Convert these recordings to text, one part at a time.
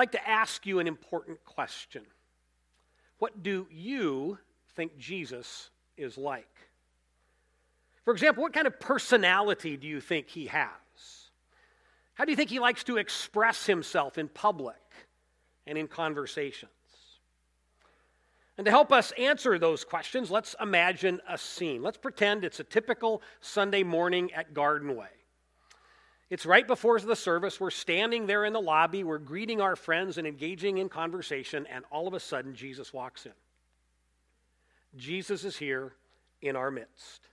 like to ask you an important question. What do you think Jesus is like? For example, what kind of personality do you think he has? How do you think he likes to express himself in public and in conversations? And to help us answer those questions, let's imagine a scene. Let's pretend it's a typical Sunday morning at Garden Way. It's right before the service. We're standing there in the lobby. We're greeting our friends and engaging in conversation, and all of a sudden, Jesus walks in. Jesus is here in our midst.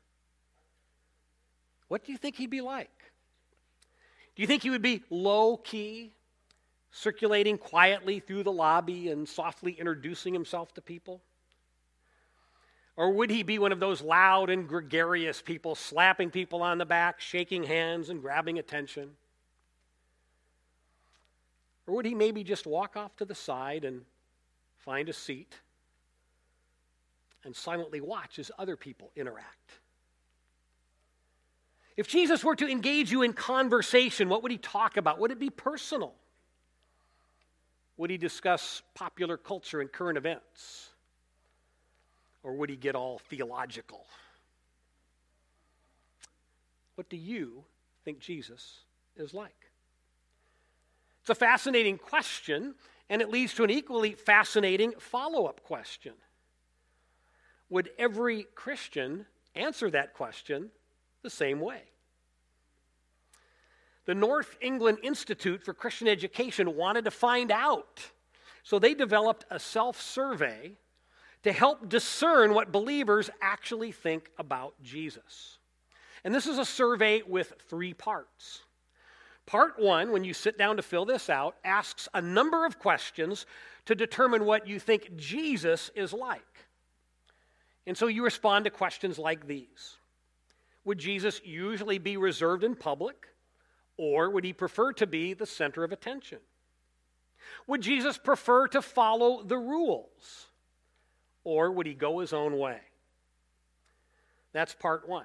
What do you think he'd be like? Do you think he would be low key, circulating quietly through the lobby and softly introducing himself to people? Or would he be one of those loud and gregarious people, slapping people on the back, shaking hands, and grabbing attention? Or would he maybe just walk off to the side and find a seat and silently watch as other people interact? If Jesus were to engage you in conversation, what would he talk about? Would it be personal? Would he discuss popular culture and current events? Or would he get all theological? What do you think Jesus is like? It's a fascinating question, and it leads to an equally fascinating follow up question. Would every Christian answer that question the same way? The North England Institute for Christian Education wanted to find out. So they developed a self survey to help discern what believers actually think about Jesus. And this is a survey with three parts. Part one, when you sit down to fill this out, asks a number of questions to determine what you think Jesus is like. And so you respond to questions like these Would Jesus usually be reserved in public, or would he prefer to be the center of attention? Would Jesus prefer to follow the rules? Or would he go his own way? That's part one.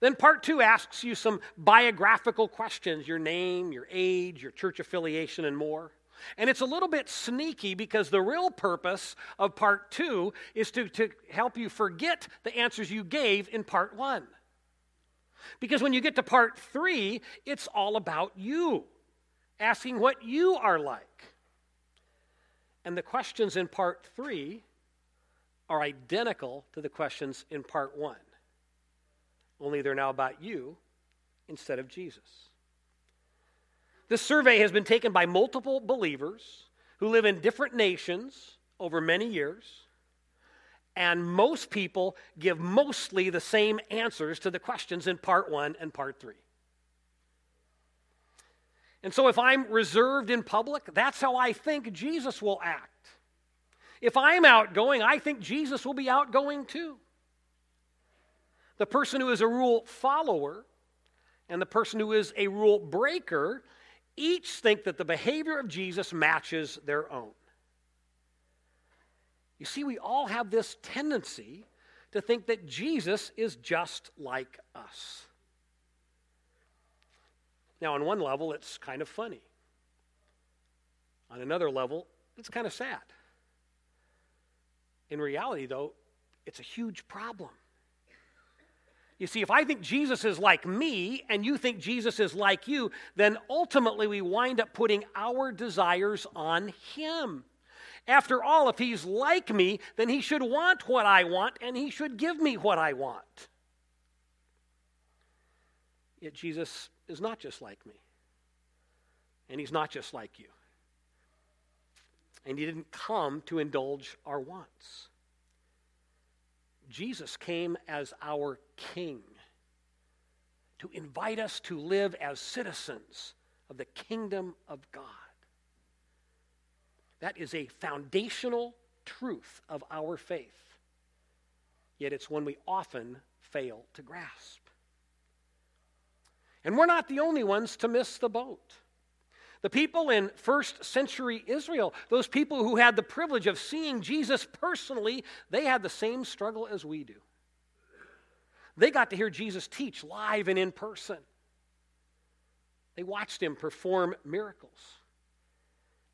Then part two asks you some biographical questions your name, your age, your church affiliation, and more. And it's a little bit sneaky because the real purpose of part two is to, to help you forget the answers you gave in part one. Because when you get to part three, it's all about you, asking what you are like. And the questions in part three are identical to the questions in part one, only they're now about you instead of Jesus. This survey has been taken by multiple believers who live in different nations over many years, and most people give mostly the same answers to the questions in part one and part three. And so, if I'm reserved in public, that's how I think Jesus will act. If I'm outgoing, I think Jesus will be outgoing too. The person who is a rule follower and the person who is a rule breaker each think that the behavior of Jesus matches their own. You see, we all have this tendency to think that Jesus is just like us. Now, on one level, it's kind of funny. On another level, it's kind of sad. In reality, though, it's a huge problem. You see, if I think Jesus is like me and you think Jesus is like you, then ultimately we wind up putting our desires on Him. After all, if He's like me, then He should want what I want and He should give me what I want. Yet Jesus is not just like me, and He's not just like you and he didn't come to indulge our wants. Jesus came as our king to invite us to live as citizens of the kingdom of God. That is a foundational truth of our faith, yet it's one we often fail to grasp. And we're not the only ones to miss the boat. The people in first century Israel, those people who had the privilege of seeing Jesus personally, they had the same struggle as we do. They got to hear Jesus teach live and in person. They watched him perform miracles.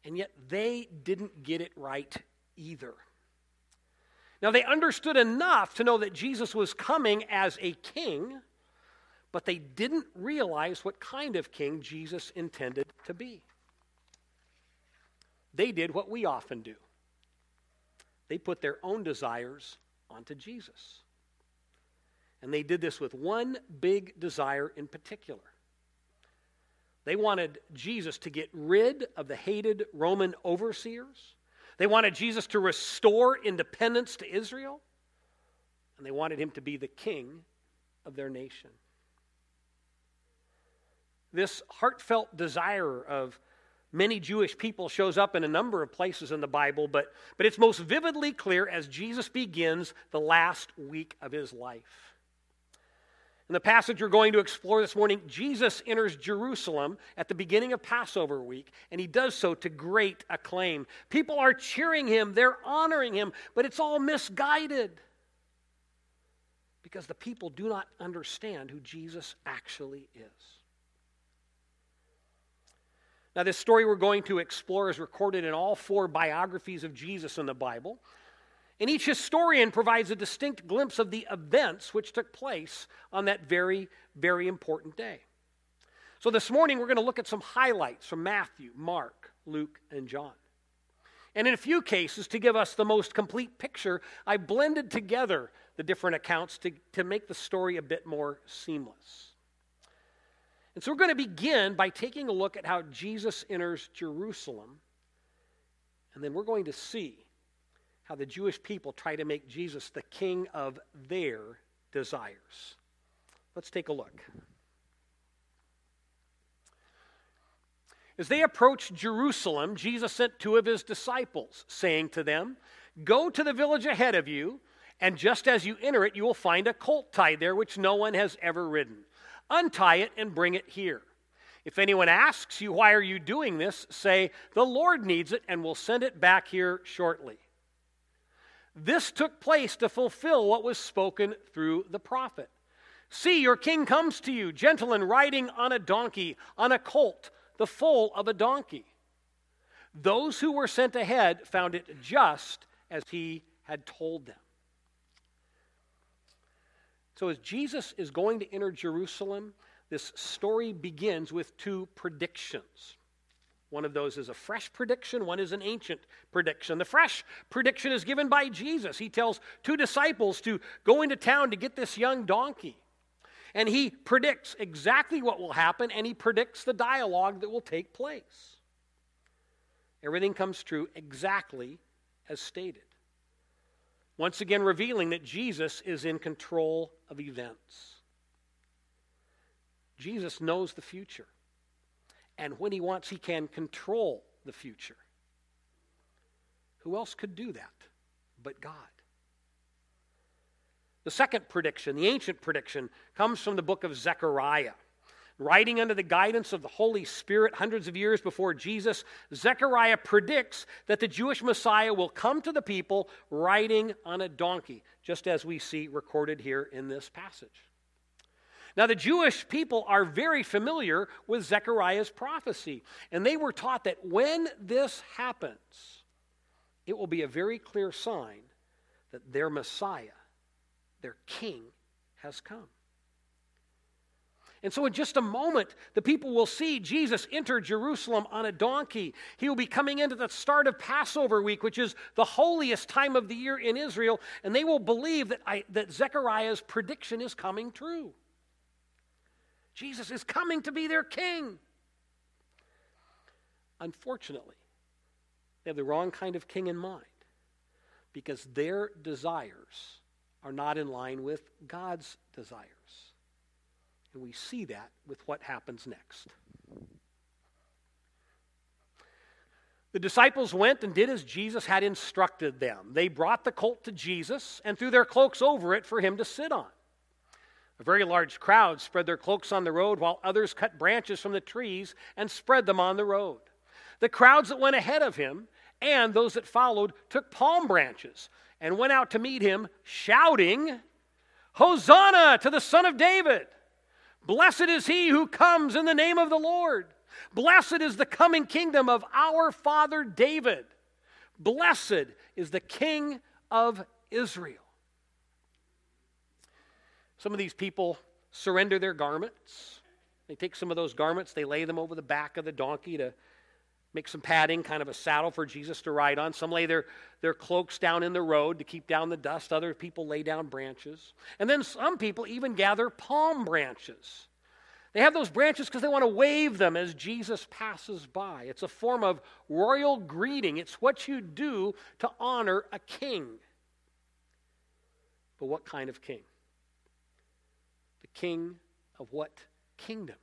And yet they didn't get it right either. Now, they understood enough to know that Jesus was coming as a king, but they didn't realize what kind of king Jesus intended to be. They did what we often do they put their own desires onto Jesus. And they did this with one big desire in particular. They wanted Jesus to get rid of the hated Roman overseers. They wanted Jesus to restore independence to Israel. And they wanted him to be the king of their nation. This heartfelt desire of many Jewish people shows up in a number of places in the Bible, but, but it's most vividly clear as Jesus begins the last week of his life. In the passage we're going to explore this morning, Jesus enters Jerusalem at the beginning of Passover week, and he does so to great acclaim. People are cheering him, they're honoring him, but it's all misguided because the people do not understand who Jesus actually is. Now, this story we're going to explore is recorded in all four biographies of Jesus in the Bible. And each historian provides a distinct glimpse of the events which took place on that very, very important day. So, this morning we're going to look at some highlights from Matthew, Mark, Luke, and John. And in a few cases, to give us the most complete picture, I blended together the different accounts to, to make the story a bit more seamless. And so we're going to begin by taking a look at how Jesus enters Jerusalem. And then we're going to see how the Jewish people try to make Jesus the king of their desires. Let's take a look. As they approached Jerusalem, Jesus sent two of his disciples, saying to them, Go to the village ahead of you, and just as you enter it, you will find a colt tied there which no one has ever ridden. Untie it and bring it here. If anyone asks you, Why are you doing this? say, The Lord needs it and will send it back here shortly. This took place to fulfill what was spoken through the prophet. See, your king comes to you, gentle and riding on a donkey, on a colt, the foal of a donkey. Those who were sent ahead found it just as he had told them. So, as Jesus is going to enter Jerusalem, this story begins with two predictions. One of those is a fresh prediction, one is an ancient prediction. The fresh prediction is given by Jesus. He tells two disciples to go into town to get this young donkey. And he predicts exactly what will happen, and he predicts the dialogue that will take place. Everything comes true exactly as stated once again revealing that Jesus is in control of events. Jesus knows the future. And when he wants, he can control the future. Who else could do that but God? The second prediction, the ancient prediction, comes from the book of Zechariah. Writing under the guidance of the Holy Spirit hundreds of years before Jesus, Zechariah predicts that the Jewish Messiah will come to the people riding on a donkey, just as we see recorded here in this passage. Now, the Jewish people are very familiar with Zechariah's prophecy, and they were taught that when this happens, it will be a very clear sign that their Messiah, their King, has come. And so, in just a moment, the people will see Jesus enter Jerusalem on a donkey. He will be coming into the start of Passover week, which is the holiest time of the year in Israel, and they will believe that, I, that Zechariah's prediction is coming true. Jesus is coming to be their king. Unfortunately, they have the wrong kind of king in mind because their desires are not in line with God's desires. And we see that with what happens next. The disciples went and did as Jesus had instructed them. They brought the colt to Jesus and threw their cloaks over it for him to sit on. A very large crowd spread their cloaks on the road, while others cut branches from the trees and spread them on the road. The crowds that went ahead of him and those that followed took palm branches and went out to meet him, shouting, Hosanna to the Son of David! Blessed is he who comes in the name of the Lord. Blessed is the coming kingdom of our father David. Blessed is the king of Israel. Some of these people surrender their garments. They take some of those garments, they lay them over the back of the donkey to make some padding, kind of a saddle for Jesus to ride on. Some lay their, their cloaks down in the road to keep down the dust. Other people lay down branches. And then some people even gather palm branches. They have those branches because they want to wave them as Jesus passes by. It's a form of royal greeting, it's what you do to honor a king. But what kind of king? The king of what kingdom?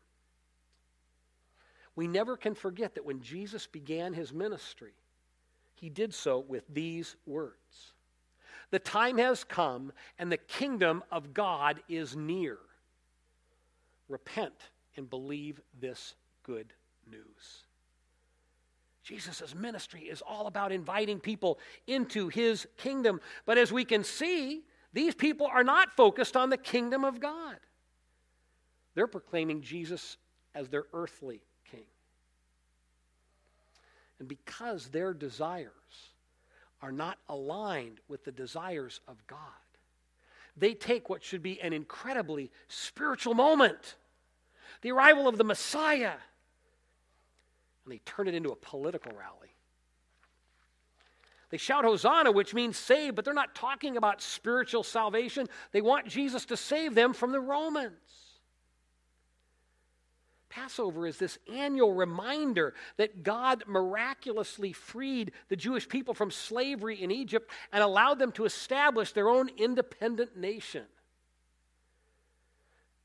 We never can forget that when Jesus began his ministry, he did so with these words The time has come, and the kingdom of God is near. Repent and believe this good news. Jesus' ministry is all about inviting people into his kingdom. But as we can see, these people are not focused on the kingdom of God. They're proclaiming Jesus as their earthly. And because their desires are not aligned with the desires of God, they take what should be an incredibly spiritual moment, the arrival of the Messiah, and they turn it into a political rally. They shout Hosanna, which means save, but they're not talking about spiritual salvation. They want Jesus to save them from the Romans. Passover is this annual reminder that God miraculously freed the Jewish people from slavery in Egypt and allowed them to establish their own independent nation.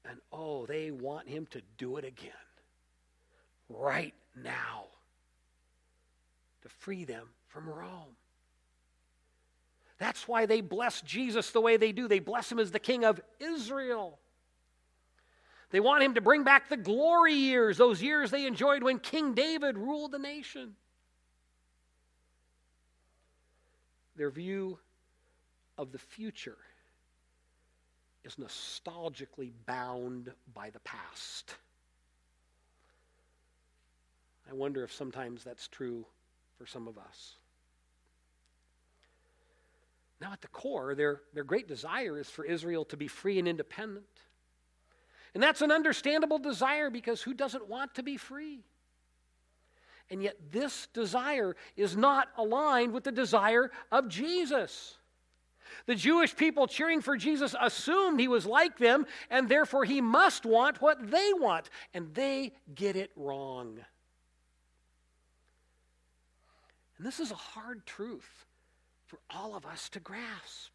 And oh, they want him to do it again, right now, to free them from Rome. That's why they bless Jesus the way they do. They bless him as the King of Israel. They want him to bring back the glory years, those years they enjoyed when King David ruled the nation. Their view of the future is nostalgically bound by the past. I wonder if sometimes that's true for some of us. Now, at the core, their, their great desire is for Israel to be free and independent. And that's an understandable desire because who doesn't want to be free? And yet, this desire is not aligned with the desire of Jesus. The Jewish people cheering for Jesus assumed he was like them, and therefore he must want what they want. And they get it wrong. And this is a hard truth for all of us to grasp.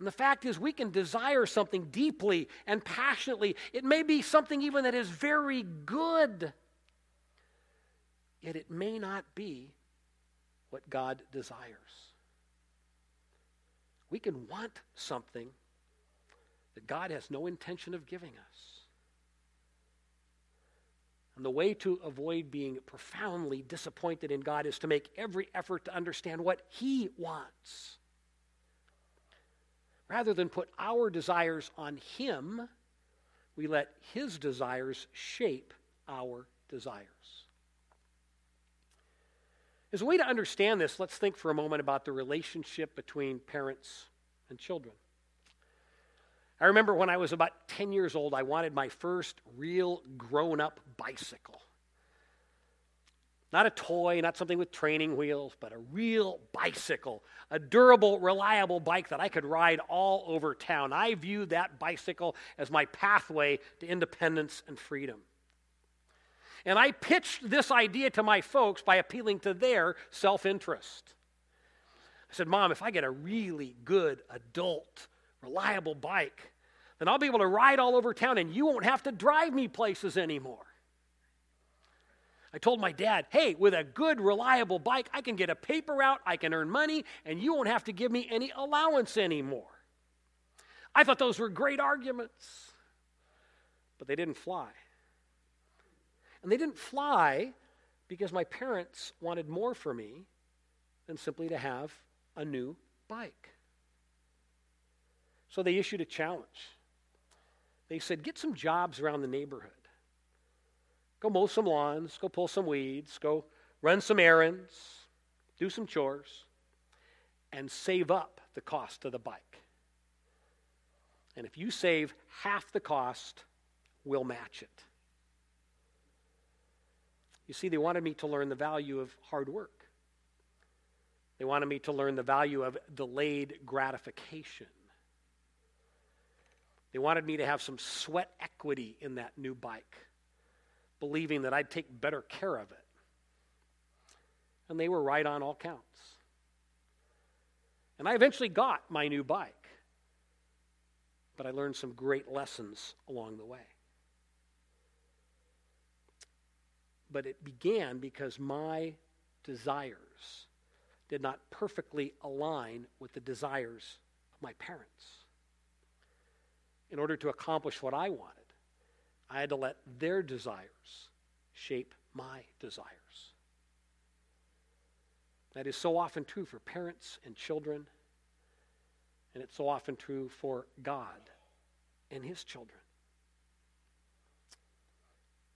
And the fact is, we can desire something deeply and passionately. It may be something even that is very good, yet it may not be what God desires. We can want something that God has no intention of giving us. And the way to avoid being profoundly disappointed in God is to make every effort to understand what He wants. Rather than put our desires on Him, we let His desires shape our desires. As a way to understand this, let's think for a moment about the relationship between parents and children. I remember when I was about 10 years old, I wanted my first real grown up bicycle. Not a toy, not something with training wheels, but a real bicycle, a durable, reliable bike that I could ride all over town. I viewed that bicycle as my pathway to independence and freedom. And I pitched this idea to my folks by appealing to their self interest. I said, Mom, if I get a really good adult, reliable bike, then I'll be able to ride all over town and you won't have to drive me places anymore. I told my dad, hey, with a good, reliable bike, I can get a paper route, I can earn money, and you won't have to give me any allowance anymore. I thought those were great arguments, but they didn't fly. And they didn't fly because my parents wanted more for me than simply to have a new bike. So they issued a challenge. They said, get some jobs around the neighborhood Go mow some lawns, go pull some weeds, go run some errands, do some chores, and save up the cost of the bike. And if you save half the cost, we'll match it. You see, they wanted me to learn the value of hard work. They wanted me to learn the value of delayed gratification. They wanted me to have some sweat equity in that new bike, believing that I'd take better care of it. And they were right on all counts. And I eventually got my new bike, but I learned some great lessons along the way. But it began because my desires did not perfectly align with the desires of my parents in order to accomplish what I wanted, I had to let their desires shape my desires. That is so often true for parents and children, and it's so often true for God and His children.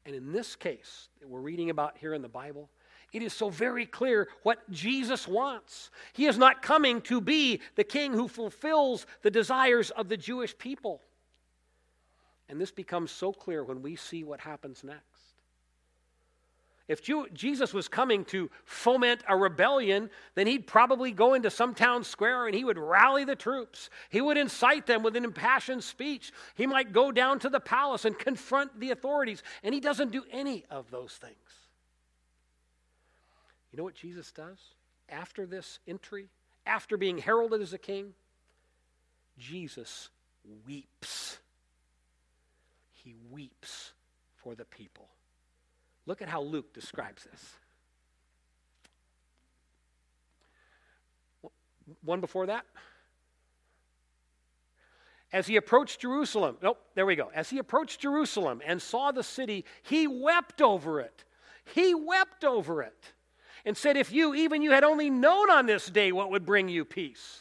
And in this case that we're reading about here in the Bible, it is so very clear what Jesus wants. He is not coming to be the king who fulfills the desires of the Jewish people. And this becomes so clear when we see what happens next. If Jesus was coming to foment a rebellion, then he'd probably go into some town square and he would rally the troops. He would incite them with an impassioned speech. He might go down to the palace and confront the authorities. And he doesn't do any of those things. You know what Jesus does after this entry? After being heralded as a king? Jesus weeps he weeps for the people. Look at how Luke describes this. One before that. As he approached Jerusalem, nope, there we go. As he approached Jerusalem and saw the city, he wept over it. He wept over it and said, If you, even you, had only known on this day what would bring you peace.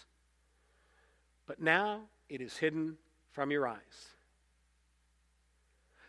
But now it is hidden from your eyes.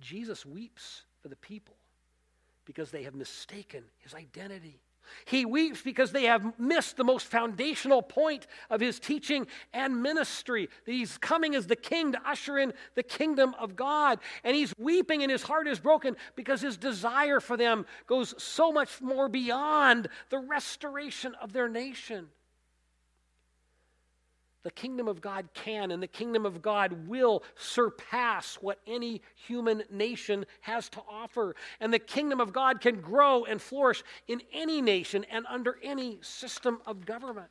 Jesus weeps for the people because they have mistaken his identity. He weeps because they have missed the most foundational point of his teaching and ministry he's coming as the king to usher in the kingdom of God. And he's weeping and his heart is broken because his desire for them goes so much more beyond the restoration of their nation the kingdom of God can and the kingdom of God will surpass what any human nation has to offer. And the kingdom of God can grow and flourish in any nation and under any system of government.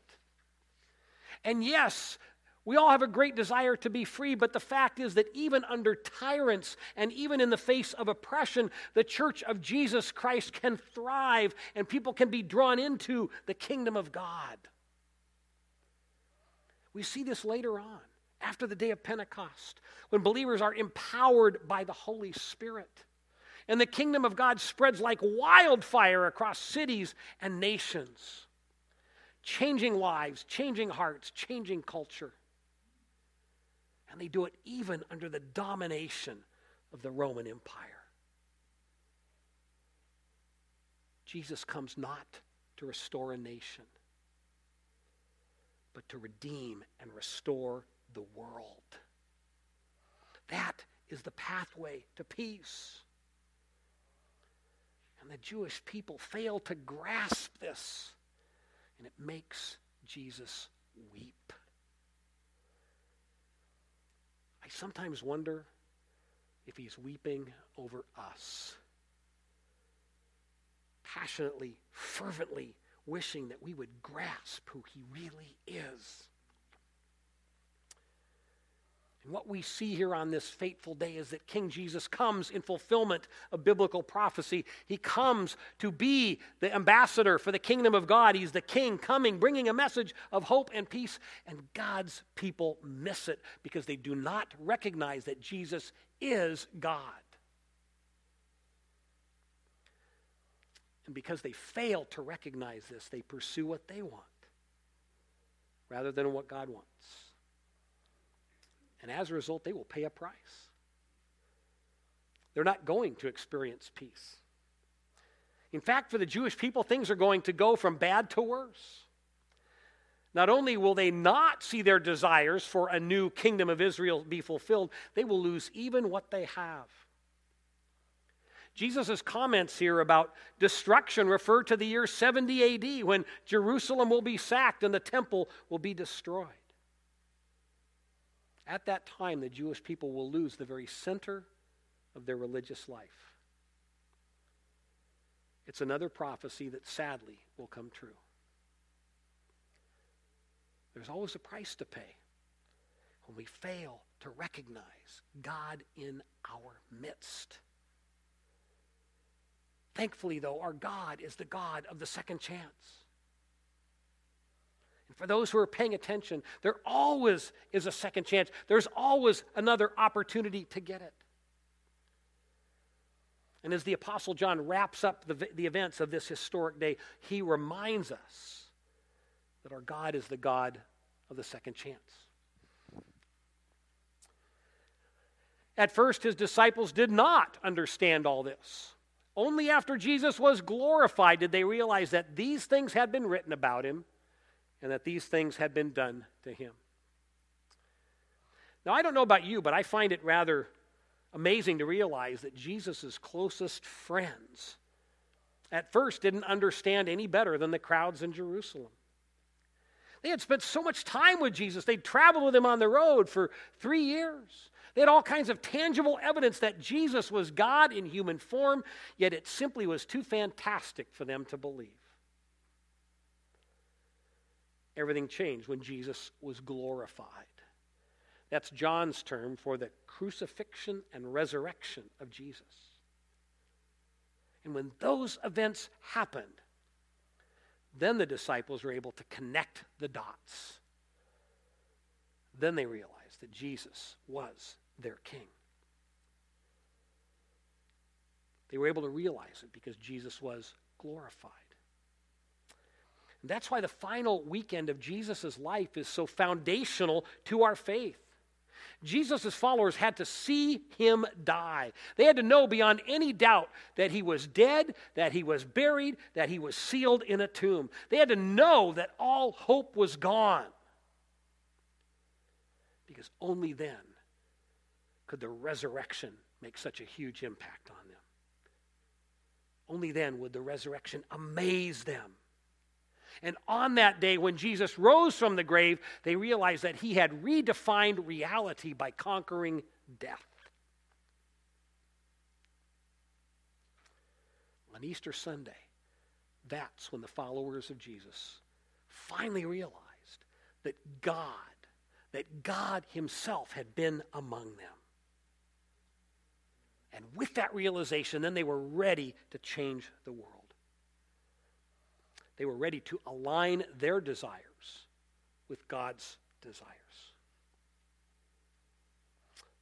And yes, we all have a great desire to be free, but the fact is that even under tyrants and even in the face of oppression, the church of Jesus Christ can thrive and people can be drawn into the kingdom of God. We see this later on, after the day of Pentecost, when believers are empowered by the Holy Spirit. And the kingdom of God spreads like wildfire across cities and nations, changing lives, changing hearts, changing culture. And they do it even under the domination of the Roman Empire. Jesus comes not to restore a nation, but to redeem and restore the world. That is the pathway to peace. And the Jewish people fail to grasp this, and it makes Jesus weep. I sometimes wonder if he's weeping over us. Passionately, fervently wishing that we would grasp who he really is. And what we see here on this fateful day is that King Jesus comes in fulfillment of biblical prophecy. He comes to be the ambassador for the kingdom of God. He's the king coming, bringing a message of hope and peace. And God's people miss it because they do not recognize that Jesus is God. And because they fail to recognize this, they pursue what they want rather than what God wants. And as a result, they will pay a price. They're not going to experience peace. In fact, for the Jewish people, things are going to go from bad to worse. Not only will they not see their desires for a new kingdom of Israel be fulfilled, they will lose even what they have. Jesus' comments here about destruction refer to the year 70 AD when Jerusalem will be sacked and the temple will be destroyed. At that time, the Jewish people will lose the very center of their religious life. It's another prophecy that sadly will come true. There's always a price to pay when we fail to recognize God in our midst. Thankfully, though, our God is the God of the second chance. And for those who are paying attention, there always is a second chance. There's always another opportunity to get it. And as the Apostle John wraps up the, the events of this historic day, he reminds us that our God is the God of the second chance. At first, his disciples did not understand all this. Only after Jesus was glorified did they realize that these things had been written about him and that these things had been done to him. Now, I don't know about you, but I find it rather amazing to realize that Jesus' closest friends at first didn't understand any better than the crowds in Jerusalem. They had spent so much time with Jesus, they'd traveled with him on the road for three years. They had all kinds of tangible evidence that Jesus was God in human form, yet it simply was too fantastic for them to believe. Everything changed when Jesus was glorified. That's John's term for the crucifixion and resurrection of Jesus. And when those events happened, then the disciples were able to connect the dots. Then they realized that Jesus was their king. They were able to realize it because Jesus was glorified. And that's why the final weekend of Jesus' life is so foundational to our faith. Jesus' followers had to see him die. They had to know beyond any doubt that he was dead, that he was buried, that he was sealed in a tomb. They had to know that all hope was gone. Because only then could the resurrection make such a huge impact on them. Only then would the resurrection amaze them. And on that day, when Jesus rose from the grave, they realized that he had redefined reality by conquering death. On Easter Sunday, that's when the followers of Jesus finally realized that God, that God Himself had been among them. And with that realization, then they were ready to change the world. They were ready to align their desires with God's desires.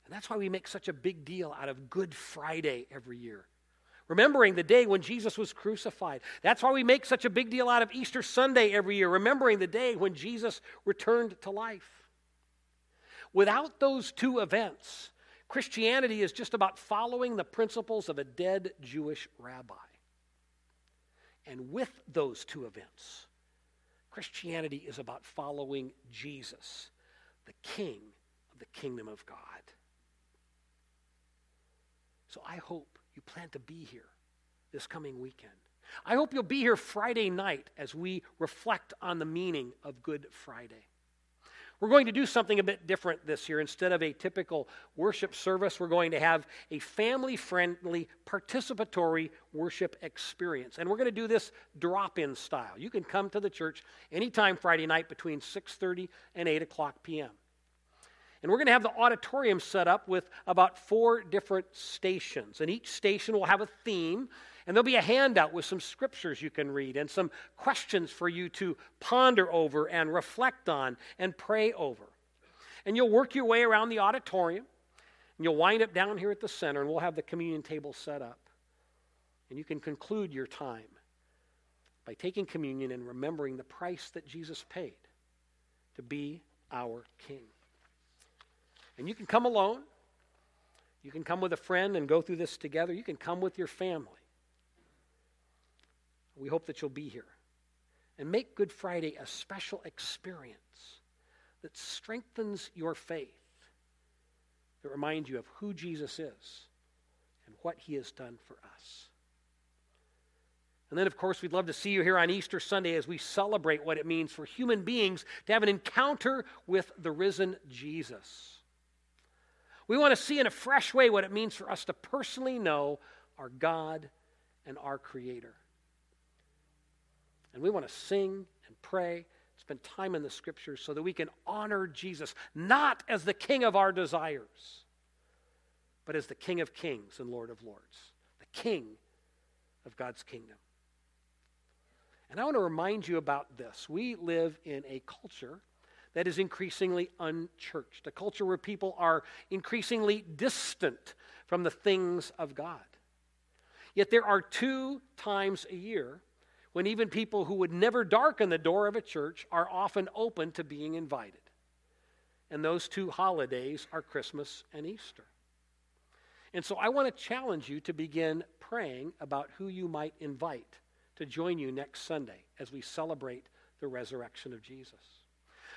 And that's why we make such a big deal out of Good Friday every year. Remembering the day when Jesus was crucified. That's why we make such a big deal out of Easter Sunday every year, remembering the day when Jesus returned to life. Without those two events, Christianity is just about following the principles of a dead Jewish rabbi. And with those two events, Christianity is about following Jesus, the King of the kingdom of God. So I hope you plan to be here this coming weekend. I hope you'll be here Friday night as we reflect on the meaning of Good Friday. We're going to do something a bit different this year. Instead of a typical worship service, we're going to have a family friendly, participatory worship experience. And we're going to do this drop in style. You can come to the church anytime Friday night between 6.30 and 8 o'clock p.m. And we're going to have the auditorium set up with about four different stations. And each station will have a theme. And there'll be a handout with some scriptures you can read and some questions for you to ponder over and reflect on and pray over. And you'll work your way around the auditorium. And you'll wind up down here at the center, and we'll have the communion table set up. And you can conclude your time by taking communion and remembering the price that Jesus paid to be our King. And you can come alone. You can come with a friend and go through this together. You can come with your family. We hope that you'll be here. And make Good Friday a special experience that strengthens your faith, that reminds you of who Jesus is and what he has done for us. And then, of course, we'd love to see you here on Easter Sunday as we celebrate what it means for human beings to have an encounter with the risen Jesus. We want to see in a fresh way what it means for us to personally know our God and our Creator. And we want to sing and pray, spend time in the Scriptures so that we can honor Jesus, not as the King of our desires, but as the King of kings and Lord of lords, the King of God's kingdom. And I want to remind you about this. We live in a culture that is increasingly unchurched, a culture where people are increasingly distant from the things of God. Yet there are two times a year when even people who would never darken the door of a church are often open to being invited. And those two holidays are Christmas and Easter. And so I want to challenge you to begin praying about who you might invite to join you next Sunday as we celebrate the resurrection of Jesus.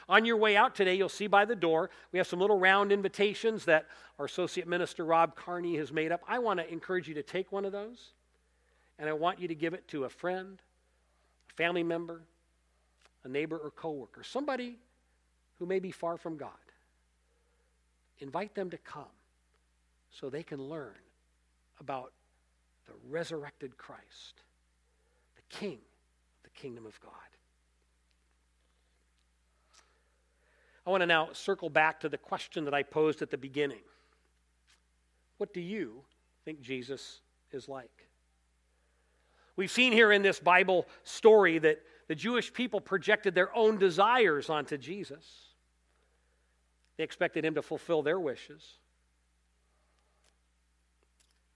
On your way out today, you'll see by the door, we have some little round invitations that our Associate Minister Rob Carney has made up. I want to encourage you to take one of those, and I want you to give it to a friend, a family member, a neighbor or coworker, somebody who may be far from God. Invite them to come so they can learn about the resurrected Christ the king of the kingdom of God. I want to now circle back to the question that I posed at the beginning. What do you think Jesus is like? We've seen here in this Bible story that the Jewish people projected their own desires onto Jesus. They expected him to fulfill their wishes.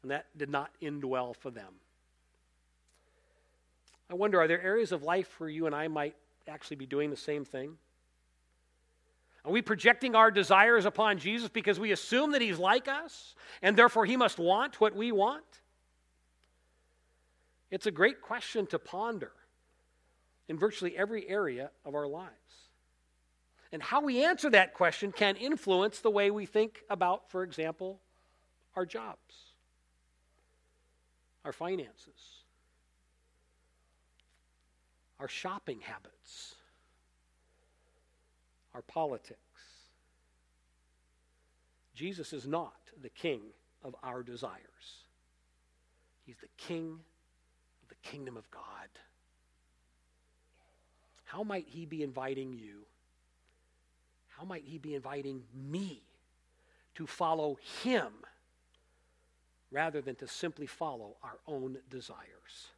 And that did not end well for them. I wonder are there areas of life where you and I might actually be doing the same thing? Are we projecting our desires upon Jesus because we assume that he's like us and therefore he must want what we want? It's a great question to ponder in virtually every area of our lives. And how we answer that question can influence the way we think about, for example, our jobs, our finances, our shopping habits, our politics. Jesus is not the king of our desires, he's the king kingdom of God. How might he be inviting you? How might he be inviting me to follow him rather than to simply follow our own desires?